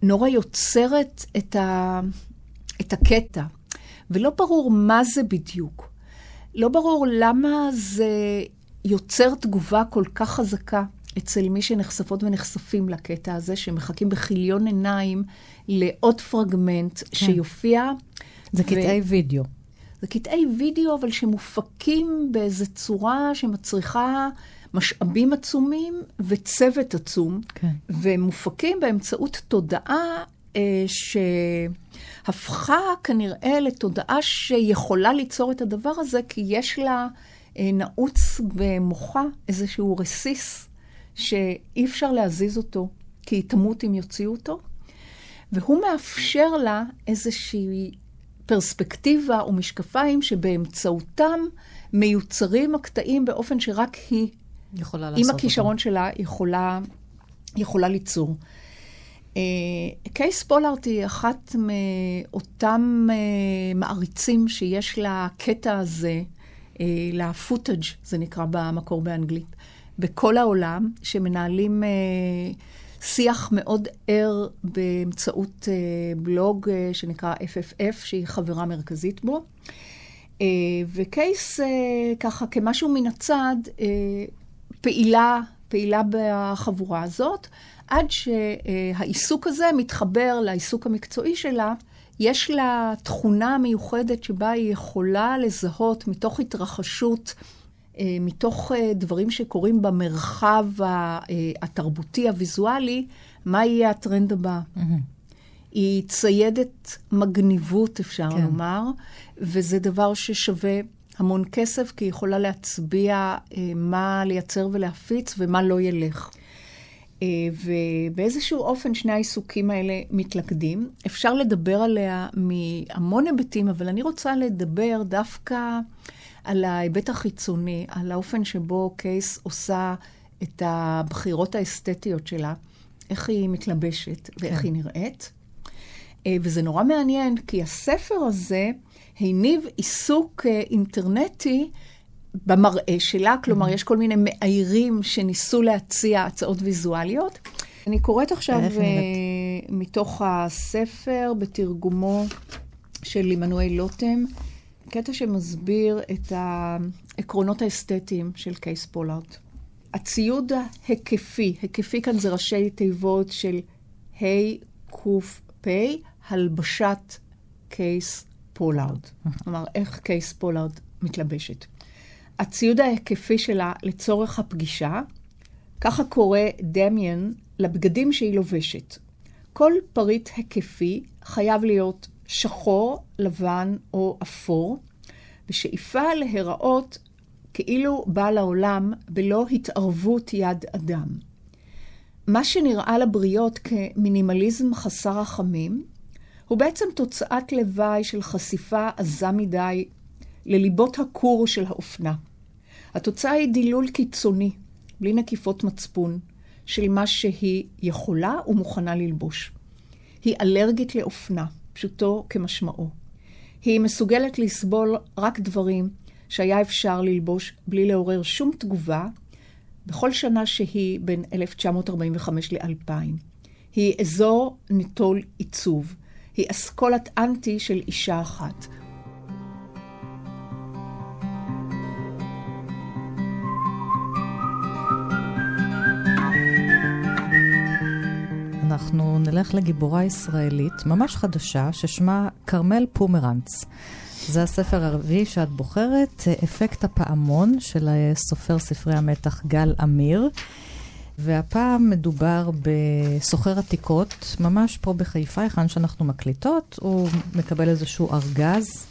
נורא יוצרת את, ה, את הקטע, ולא ברור מה זה בדיוק. לא ברור למה זה יוצר תגובה כל כך חזקה אצל מי שנחשפות ונחשפים לקטע הזה, שמחכים בכיליון עיניים לעוד פרגמנט כן. שיופיע. זה ו... קטעי וידאו. זה קטעי וידאו, אבל שמופקים באיזו צורה שמצריכה משאבים עצומים וצוות עצום, כן. ומופקים באמצעות תודעה אה, שהפכה כנראה לתודעה שיכולה ליצור את הדבר הזה, כי יש לה אה, נעוץ במוחה איזשהו רסיס שאי אפשר להזיז אותו, כי היא תמות אם יוציאו אותו, והוא מאפשר לה איזושהי פרספקטיבה ומשקפיים שבאמצעותם מיוצרים הקטעים באופן שרק היא יכולה לעשות עם הכישרון אותו. שלה יכולה, יכולה ליצור. אה, קייס פולארט היא אחת מאותם uh, מעריצים שיש לקטע הזה, uh, לפוטאג', זה נקרא במקור באנגלית, בכל העולם, שמנהלים שיח מאוד ער באמצעות בלוג שנקרא FFF, שהיא חברה מרכזית בו. וקייס, ככה, כמשהו מן הצד, פעילה, פעילה בחבורה הזאת, עד שהעיסוק הזה מתחבר לעיסוק המקצועי שלה. יש לה תכונה מיוחדת שבה היא יכולה לזהות מתוך התרחשות, אה, מתוך אה, דברים שקורים במרחב אה, התרבותי, הוויזואלי, מה יהיה הטרנד הבא. Mm-hmm. היא ציידת מגניבות, אפשר כן. לומר, וזה דבר ששווה המון כסף, כי היא יכולה להצביע אה, מה לייצר ולהפיץ ומה לא ילך. אה, ובאיזשהו אופן שני העיסוקים האלה מתלכדים. אפשר לדבר עליה מהמון היבטים, אבל אני רוצה לדבר דווקא על ההיבט החיצוני, על האופן שבו קייס עושה את הבחירות האסתטיות שלה, איך היא מתלבשת ואיך כן. היא נראית. אה, וזה נורא מעניין, כי הספר הזה, הניב עיסוק אה, אינטרנטי במראה שלה, כלומר, mm-hmm. יש כל מיני מאיירים שניסו להציע הצעות ויזואליות. אני קוראת עכשיו אה, מתוך הספר בתרגומו של עמנואל לוטם, קטע שמסביר את העקרונות האסתטיים של קייס פולארד. הציוד ההיקפי, היקפי כאן זה ראשי תיבות של ה' ק' פ', הלבשת קייס פולארד. כלומר, איך קייס פולארד מתלבשת. הציוד ההיקפי שלה לצורך הפגישה, ככה קורא דמיאן לבגדים שהיא לובשת. כל פריט היקפי חייב להיות שחור, לבן או אפור, בשאיפה להיראות כאילו בא לעולם בלא התערבות יד אדם. מה שנראה לבריות כמינימליזם חסר רחמים, הוא בעצם תוצאת לוואי של חשיפה עזה מדי לליבות הכור של האופנה. התוצאה היא דילול קיצוני, בלי נקיפות מצפון, של מה שהיא יכולה ומוכנה ללבוש. היא אלרגית לאופנה, פשוטו כמשמעו. היא מסוגלת לסבול רק דברים שהיה אפשר ללבוש בלי לעורר שום תגובה, בכל שנה שהיא בין 1945 ל-2000. היא אזור נטול עיצוב. היא אסכולת אנטי של אישה אחת. אנחנו נלך לגיבורה ישראלית, ממש חדשה, ששמה כרמל פומרנץ. זה הספר הרביעי שאת בוחרת, אפקט הפעמון של סופר ספרי המתח גל אמיר. והפעם מדובר בסוחר עתיקות, ממש פה בחיפה, היכן שאנחנו מקליטות. הוא מקבל איזשהו ארגז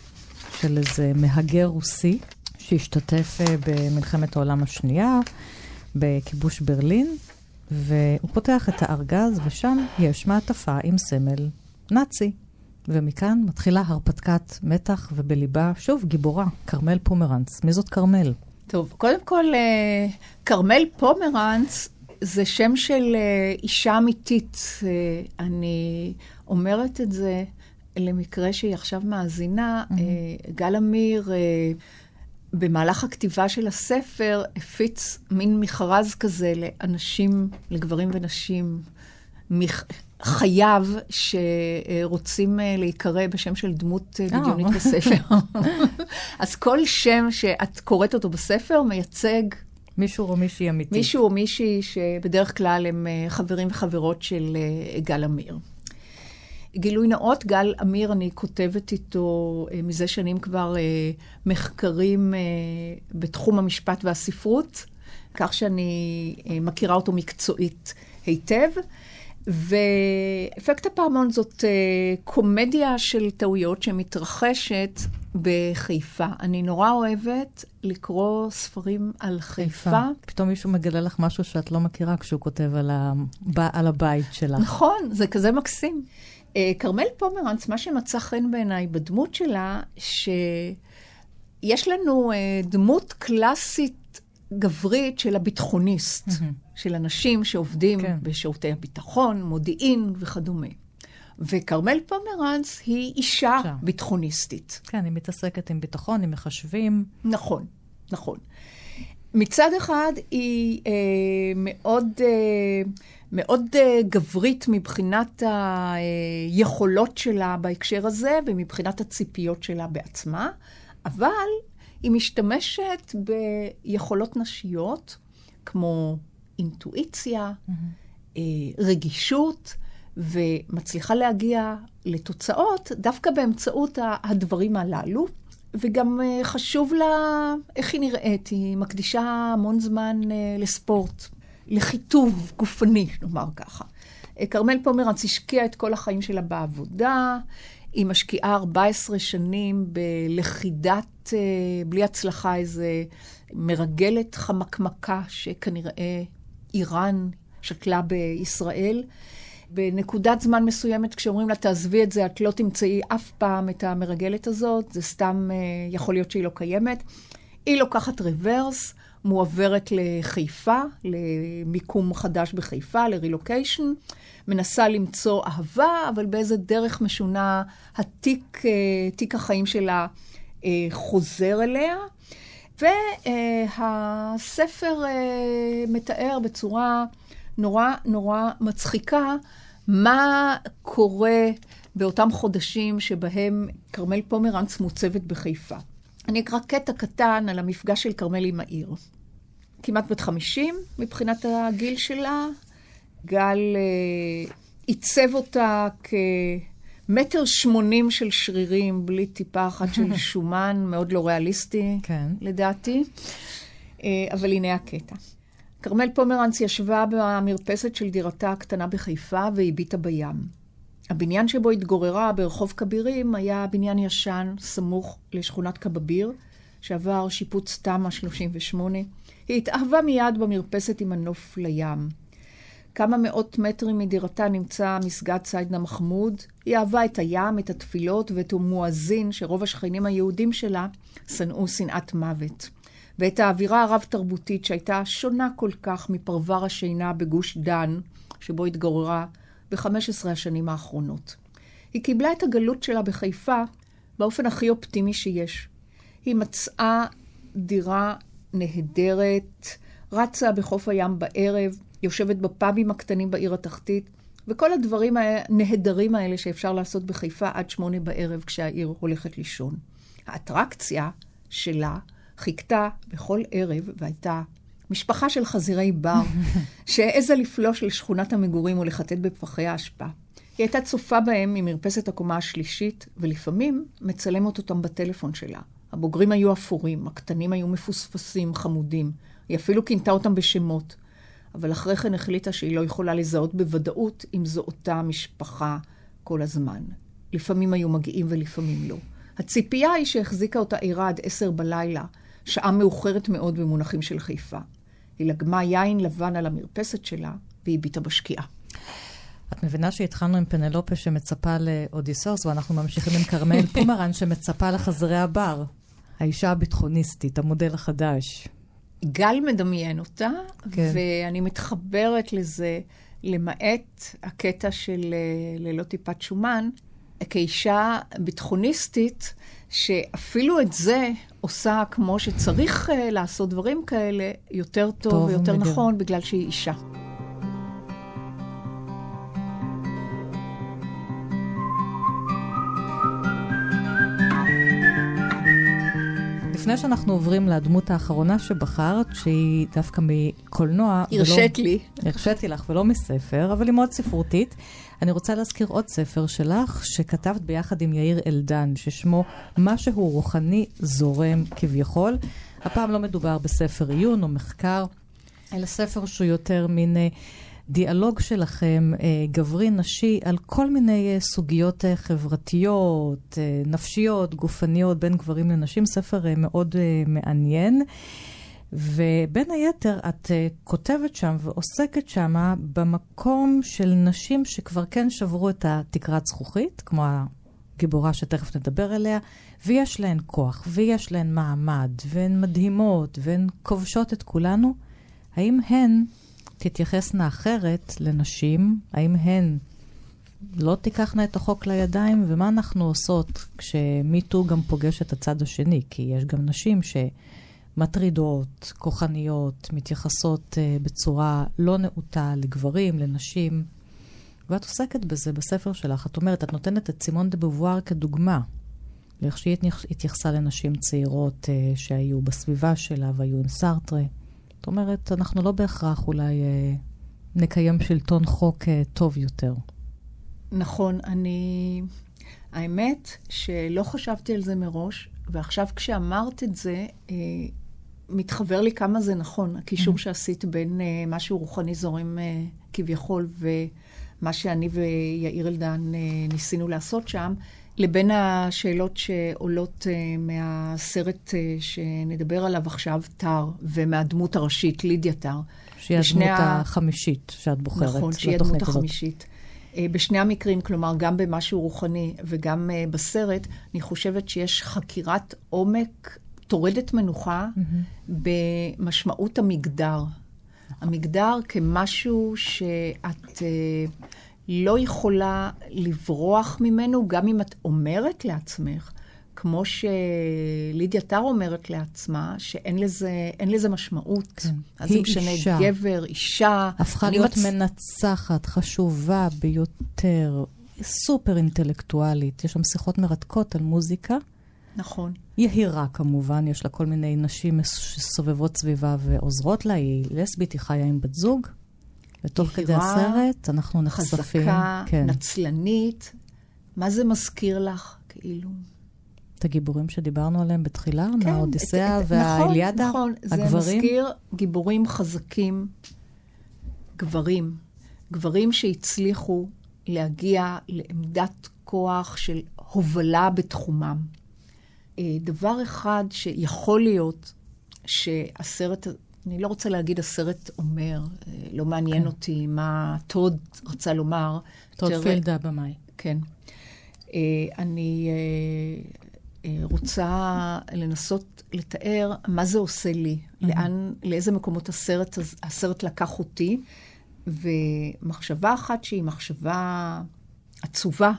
של איזה מהגר רוסי שהשתתף אה, במלחמת העולם השנייה, בכיבוש ברלין, והוא פותח את הארגז, ושם יש מעטפה עם סמל נאצי. ומכאן מתחילה הרפתקת מתח, ובליבה, שוב, גיבורה, כרמל פומרנץ. מי זאת כרמל? טוב, קודם כל, אה, כרמל פומרנץ זה שם של אה, אישה אמיתית. אה, אני אומרת את זה למקרה שהיא עכשיו מאזינה. Mm-hmm. גל אמיר, במהלך הכתיבה של הספר, הפיץ מין מכרז כזה לאנשים, לגברים ונשים. חייו שרוצים להיקרא בשם של דמות בדיונית בספר. [laughs] אז כל שם שאת קוראת אותו בספר מייצג מישהו או מישהי אמיתי. מישהו או מישהי שבדרך כלל הם אה, חברים וחברות של אה, גל אמיר. גילוי נאות, גל אמיר, אני כותבת איתו אה, מזה שנים כבר מחקרים בתחום המשפט והספרות, כך שאני מכירה אותו מקצועית היטב. ואפקט הפעמון זאת קומדיה של טעויות שמתרחשת בחיפה. אני נורא אוהבת לקרוא ספרים על חיפה. חיפה. פתאום מישהו מגלה לך משהו שאת לא מכירה כשהוא כותב על, ה... על הבית שלך. נכון, זה כזה מקסים. אה, כרמל פומרנץ, מה שמצא חן בעיניי בדמות שלה, שיש לנו אה, דמות קלאסית גברית של הביטחוניסט, mm-hmm. של אנשים שעובדים כן. בשירותי הביטחון, מודיעין וכדומה. וכרמל פומרנץ היא אישה שם. ביטחוניסטית. כן, היא מתעסקת עם ביטחון, עם מחשבים. נכון, נכון. מצד אחד היא אה, מאוד, אה, מאוד אה, גברית מבחינת היכולות שלה בהקשר הזה ומבחינת הציפיות שלה בעצמה, אבל היא משתמשת ביכולות נשיות כמו אינטואיציה, mm-hmm. אה, רגישות. ומצליחה להגיע לתוצאות דווקא באמצעות הדברים הללו. וגם אה, חשוב לה איך היא נראית, היא מקדישה המון זמן אה, לספורט, לחיטוב גופני, נאמר ככה. כרמל פומרנץ השקיעה את כל החיים שלה בעבודה, היא משקיעה 14 שנים בלכידת, בלי הצלחה, איזה מרגלת חמקמקה שכנראה איראן שתלה בישראל. בנקודת זמן מסוימת, כשאומרים לה, תעזבי את זה, את לא תמצאי אף פעם את המרגלת הזאת, זה סתם, אה, יכול להיות שהיא לא קיימת. היא לוקחת רוורס, מועברת לחיפה, למיקום חדש בחיפה, לרילוקיישן, מנסה למצוא אהבה, אבל באיזה דרך משונה התיק, אה, תיק החיים שלה אה, חוזר אליה. והספר מתאר בצורה נורא נורא מצחיקה מה קורה באותם חודשים שבהם כרמל פומרנץ מוצבת בחיפה. אני אקרא קטע קטן על המפגש של כרמל עם העיר. כמעט בת 50 מבחינת הגיל שלה. גל אה, עיצב אותה כמטר שמונים של שרירים, בלי טיפה אחת של [laughs] שומן, מאוד לא ריאליסטי, כן. לדעתי. אה, אבל הנה הקטע. כרמל פומרנץ ישבה במרפסת של דירתה הקטנה בחיפה והביטה בים. הבניין שבו התגוררה ברחוב כבירים היה בניין ישן, סמוך לשכונת קבביר, שעבר שיפוץ תמ"א 38. היא התאהבה מיד במרפסת עם הנוף לים. כמה מאות מטרים מדירתה נמצא מסגד סיידנה מחמוד. היא אהבה את הים, את התפילות ואת המואזין, שרוב השכנים היהודים שלה שנאו שנאת מוות. ואת האווירה הרב-תרבותית שהייתה שונה כל כך מפרבר השינה בגוש דן, שבו התגוררה ב-15 השנים האחרונות. היא קיבלה את הגלות שלה בחיפה באופן הכי אופטימי שיש. היא מצאה דירה נהדרת, רצה בחוף הים בערב, יושבת בפאבים הקטנים בעיר התחתית, וכל הדברים הנהדרים האלה שאפשר לעשות בחיפה עד שמונה בערב כשהעיר הולכת לישון. האטרקציה שלה חיכתה בכל ערב והייתה משפחה של חזירי בר, [laughs] שהעזה לפלוש לשכונת המגורים ולחטט בפחי האשפה. היא הייתה צופה בהם ממרפסת הקומה השלישית, ולפעמים מצלמת אותם בטלפון שלה. הבוגרים היו אפורים, הקטנים היו מפוספסים, חמודים. היא אפילו כינתה אותם בשמות. אבל אחרי כן החליטה שהיא לא יכולה לזהות בוודאות אם זו אותה משפחה כל הזמן. לפעמים היו מגיעים ולפעמים לא. הציפייה היא שהחזיקה אותה עירה עד עשר בלילה, שעה מאוחרת מאוד במונחים של חיפה. היא לגמה יין לבן על המרפסת שלה והביטה בשקיעה. את מבינה שהתחלנו עם פנלופה שמצפה לאודיסוס, ואנחנו ממשיכים עם כרמל פומרן [laughs] שמצפה לחזרי הבר. האישה הביטחוניסטית, המודל החדש. גל מדמיין אותה, כן. ואני מתחברת לזה, למעט הקטע של אה, ללא טיפת שומן, כאישה ביטחוניסטית, שאפילו את זה עושה כמו שצריך uh, לעשות דברים כאלה יותר טוב, טוב ויותר ומדהים. נכון, בגלל שהיא אישה. לפני שאנחנו עוברים לדמות האחרונה שבחרת, שהיא דווקא מקולנוע... הרשית לי. הרשיתי לך, ולא מספר, אבל היא מאוד ספרותית. אני רוצה להזכיר עוד ספר שלך, שכתבת ביחד עם יאיר אלדן, ששמו משהו רוחני זורם כביכול. הפעם לא מדובר בספר עיון או מחקר, אלא ספר שהוא יותר מין... אה, דיאלוג שלכם, אה, גברי-נשי, על כל מיני אה, סוגיות אה, חברתיות, נפשיות, גופניות, בין גברים לנשים, ספר מאוד מעניין. ובין היתר, את כותבת שם ועוסקת שם במקום של נשים שכבר כן שברו את התקרת זכוכית, כמו הגיבורה שתכף נדבר עליה, ויש להן כוח, ויש להן מעמד, והן מדהימות, והן כובשות את כולנו. האם הן תתייחסנה אחרת לנשים? האם הן לא תיקחנה את החוק לידיים? ומה אנחנו עושות כשמיטו גם פוגש את הצד השני? כי יש גם נשים שמטרידות, כוחניות, מתייחסות uh, בצורה לא נאותה לגברים, לנשים. ואת עוסקת בזה בספר שלך. את אומרת, את נותנת את סימון דה בובואר כדוגמה. לאיך שהיא התייחסה לנשים צעירות uh, שהיו בסביבה שלה והיו עם סארטרה. זאת אומרת, אנחנו לא בהכרח אולי אה, נקיים שלטון חוק אה, טוב יותר. נכון, אני... האמת שלא חשבתי על זה מראש, ועכשיו כשאמרת את זה, אה, מתחבר לי כמה זה נכון, הקישור mm-hmm. שעשית בין אה, משהו רוחני זורם אה, כביכול, ומה שאני ויאיר אלדן אה, ניסינו לעשות שם. לבין השאלות שעולות uh, מהסרט uh, שנדבר עליו עכשיו, טר, ומהדמות הראשית, לידיה טר. שהיא הדמות ה... החמישית שאת בוחרת נכון, שהיא הדמות החמישית. Uh, בשני המקרים, כלומר, גם במשהו רוחני וגם uh, בסרט, אני חושבת שיש חקירת עומק, טורדת מנוחה, mm-hmm. במשמעות המגדר. המגדר כמשהו שאת... לא יכולה לברוח ממנו, גם אם את אומרת לעצמך, כמו שלידיה טר אומרת לעצמה, שאין לזה, לזה משמעות. כן. אז זה משנה אישה. גבר, אישה. הפכה להיות מצ... מנצחת, חשובה ביותר, סופר אינטלקטואלית. יש שם שיחות מרתקות על מוזיקה. נכון. יהירה כמובן, יש לה כל מיני נשים שסובבות סביבה ועוזרות לה, היא לסבית, היא חיה עם בת זוג. ותוך כדי הסרט אנחנו נחשפים. חזקה, כן. נצלנית. מה זה מזכיר לך, כאילו? את הגיבורים שדיברנו עליהם בתחילה, כן, מהאודיסאה והאליאדה, נכון, נכון. הגברים? זה מזכיר גיבורים חזקים, גברים. גברים שהצליחו להגיע לעמדת כוח של הובלה בתחומם. אה, דבר אחד שיכול להיות שהסרט, אני לא רוצה להגיד הסרט אומר, אה, לא מעניין כן. אותי מה טוד רצה לומר. טוד פילדה במאי. כן. אה, אני רוצה לנסות לתאר מה זה עושה לי, mm-hmm. לאן, לאיזה מקומות הסרט, הסרט לקח אותי, ומחשבה אחת שהיא מחשבה עצובה,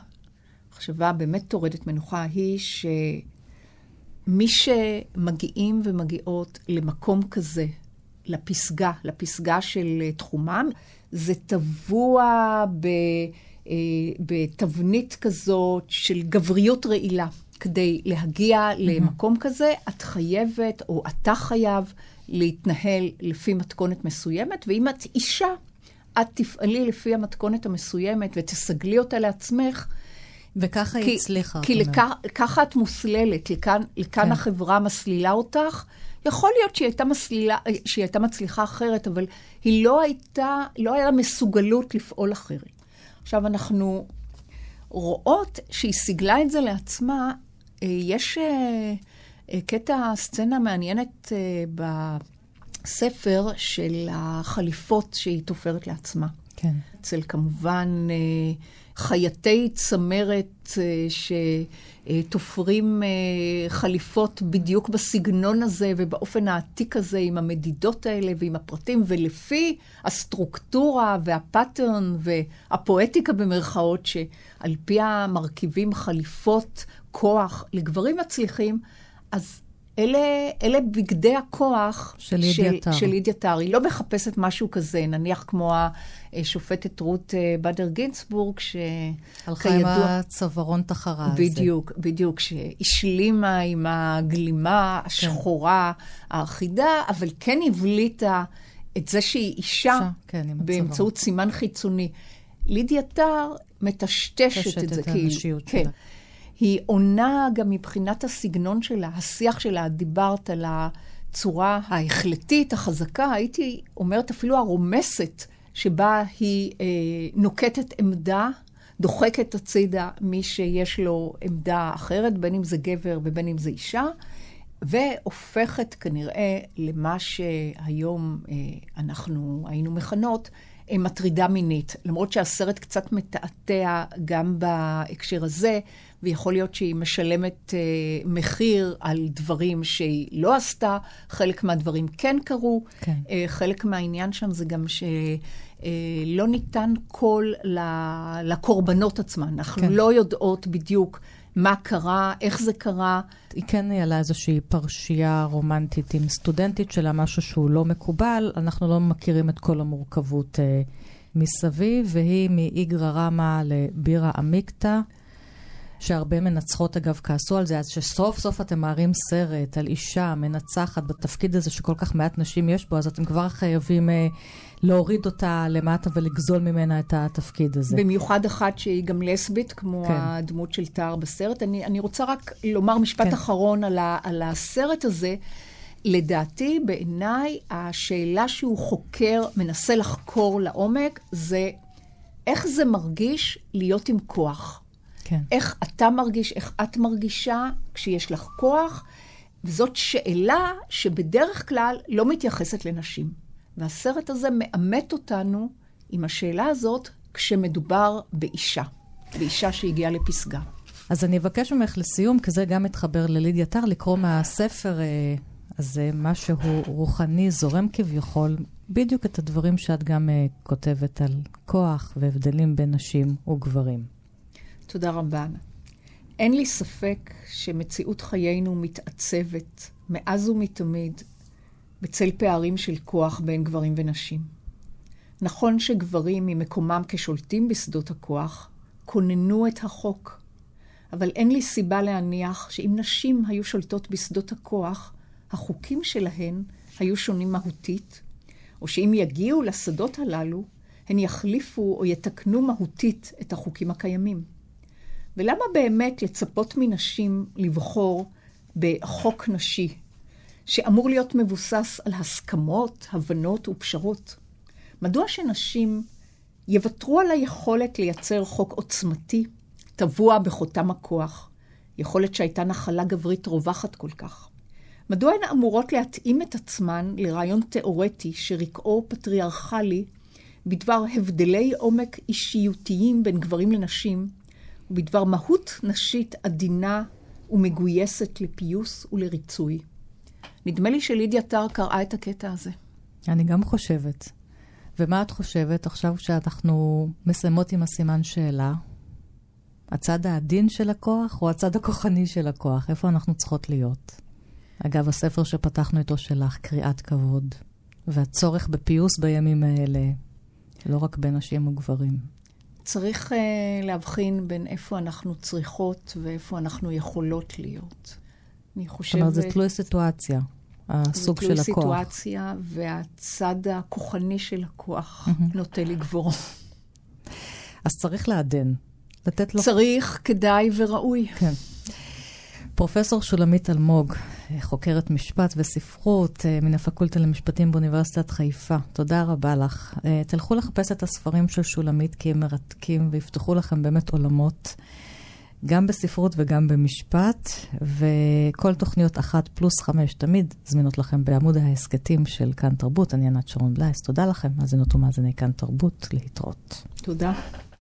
מחשבה באמת טורדת מנוחה, היא ש... מי שמגיעים ומגיעות למקום כזה, לפסגה, לפסגה של אה, תחומם, זה טבוע ב, אה, בתבנית כזאת של גבריות רעילה. כדי להגיע mm-hmm. למקום כזה, את חייבת, או אתה חייב, להתנהל לפי מתכונת מסוימת, ואם את אישה, את תפעלי לפי המתכונת המסוימת ותסגלי אותה לעצמך, וככה היא הצליחה. כי ככה את מוסללת, לכאן, לכאן כן. החברה מסלילה אותך. יכול להיות שהיא הייתה, מסלילה, שהיא הייתה מצליחה אחרת, אבל היא לא הייתה, לא היה לה מסוגלות לפעול אחרת. עכשיו, אנחנו רואות שהיא סיגלה את זה לעצמה. אה, יש אה, אה, קטע, סצנה מעניינת בספר של החליפות שהיא תופרת לעצמה. כן. אצל כמובן חייטי צמרת אה, שתופרים אה, חליפות בדיוק בסגנון הזה ובאופן העתיק הזה, עם המדידות האלה ועם הפרטים, ולפי הסטרוקטורה והפאטרן והפואטיקה במרכאות, שעל פיה מרכיבים חליפות כוח לגברים מצליחים, אז אלה, אלה בגדי הכוח של אדיאטר. של, אדיאטר. היא לא מחפשת משהו כזה, נניח כמו השופטת רות אה, בדר גינסבורג, הלכה עם הצווארון תחרה הזה. בדיוק, בדיוק, שהשלימה עם הגלימה השחורה כן. האחידה, אבל כן הבליטה את זה שהיא אישה, כן, באמצעות סימן חיצוני. לידיה טר מטשטשת את זה, כאילו. כן. שלה. היא עונה גם מבחינת הסגנון שלה, השיח שלה, דיברת על הצורה ההחלטית, החזקה, הייתי אומרת אפילו הרומסת, שבה היא אה, נוקטת עמדה, דוחקת הצידה מי שיש לו עמדה אחרת, בין אם זה גבר ובין אם זה אישה, והופכת כנראה למה שהיום אה, אנחנו היינו מכנות מטרידה מינית. למרות שהסרט קצת מתעתע גם בהקשר הזה, ויכול להיות שהיא משלמת אה, מחיר על דברים שהיא לא עשתה, חלק מהדברים כן קרו. כן. אה, חלק מהעניין שם זה גם ש... אה, לא ניתן קול לקורבנות עצמן. אנחנו כן. לא יודעות בדיוק מה קרה, איך זה קרה. היא כן ניהלה איזושהי פרשייה רומנטית עם סטודנטית שלה, משהו שהוא לא מקובל. אנחנו לא מכירים את כל המורכבות אה, מסביב, והיא מאיגרא רמא לבירה עמיקתא. שהרבה מנצחות אגב כעסו על זה, אז שסוף סוף אתם מערים סרט על אישה מנצחת בתפקיד הזה שכל כך מעט נשים יש בו, אז אתם כבר חייבים אה, להוריד אותה למטה ולגזול ממנה את התפקיד הזה. במיוחד אחת שהיא גם לסבית, כמו כן. הדמות של טהר בסרט. אני, אני רוצה רק לומר משפט כן. אחרון על, ה, על הסרט הזה. לדעתי, בעיניי, השאלה שהוא חוקר, מנסה לחקור לעומק, זה איך זה מרגיש להיות עם כוח. כן. איך אתה מרגיש, איך את מרגישה כשיש לך כוח, וזאת שאלה שבדרך כלל לא מתייחסת לנשים. והסרט הזה מאמת אותנו עם השאלה הזאת כשמדובר באישה, באישה שהגיעה לפסגה. אז אני אבקש ממך לסיום, כי זה גם מתחבר ללידיה טר, לקרוא מהספר אה, הזה משהו רוחני, זורם כביכול, בדיוק את הדברים שאת גם אה, כותבת על כוח והבדלים בין נשים וגברים. תודה רבה. אין לי ספק שמציאות חיינו מתעצבת מאז ומתמיד בצל פערים של כוח בין גברים ונשים. נכון שגברים ממקומם כשולטים בשדות הכוח, כוננו את החוק, אבל אין לי סיבה להניח שאם נשים היו שולטות בשדות הכוח, החוקים שלהן היו שונים מהותית, או שאם יגיעו לשדות הללו, הן יחליפו או יתקנו מהותית את החוקים הקיימים. ולמה באמת לצפות מנשים לבחור בחוק נשי, שאמור להיות מבוסס על הסכמות, הבנות ופשרות? מדוע שנשים יוותרו על היכולת לייצר חוק עוצמתי, טבוע בחותם הכוח, יכולת שהייתה נחלה גברית רווחת כל כך? מדוע הן אמורות להתאים את עצמן לרעיון תאורטי שרקעו פטריארכלי בדבר הבדלי עומק אישיותיים בין גברים לנשים, ובדבר מהות נשית עדינה ומגויסת לפיוס ולריצוי. נדמה לי שלידיה טר קראה את הקטע הזה. אני גם חושבת. ומה את חושבת עכשיו שאנחנו מסיימות עם הסימן שאלה? הצד העדין של הכוח או הצד הכוחני של הכוח? איפה אנחנו צריכות להיות? אגב, הספר שפתחנו איתו שלך, קריאת כבוד, והצורך בפיוס בימים האלה, לא רק בין נשים וגברים. צריך uh, להבחין בין איפה אנחנו צריכות ואיפה אנחנו יכולות להיות. אני חושבת... זאת אומרת, זה תלוי סיטואציה, הסוג של הכוח. זה תלוי סיטואציה, והצד הכוחני של הכוח נוטה לגבור. אז צריך לעדן, לתת לו... צריך, כדאי וראוי. כן. פרופסור שולמית אלמוג, חוקרת משפט וספרות אה, מן הפקולטה למשפטים באוניברסיטת חיפה. תודה רבה לך. אה, תלכו לחפש את הספרים של שולמית כי הם מרתקים ויפתחו לכם באמת עולמות, גם בספרות וגם במשפט, וכל תוכניות אחת פלוס חמש תמיד זמינות לכם בעמוד ההסכתים של כאן תרבות. אני ענת שרון בלייס. תודה לכם, מאזינות ומאזיני כאן תרבות. להתראות. תודה.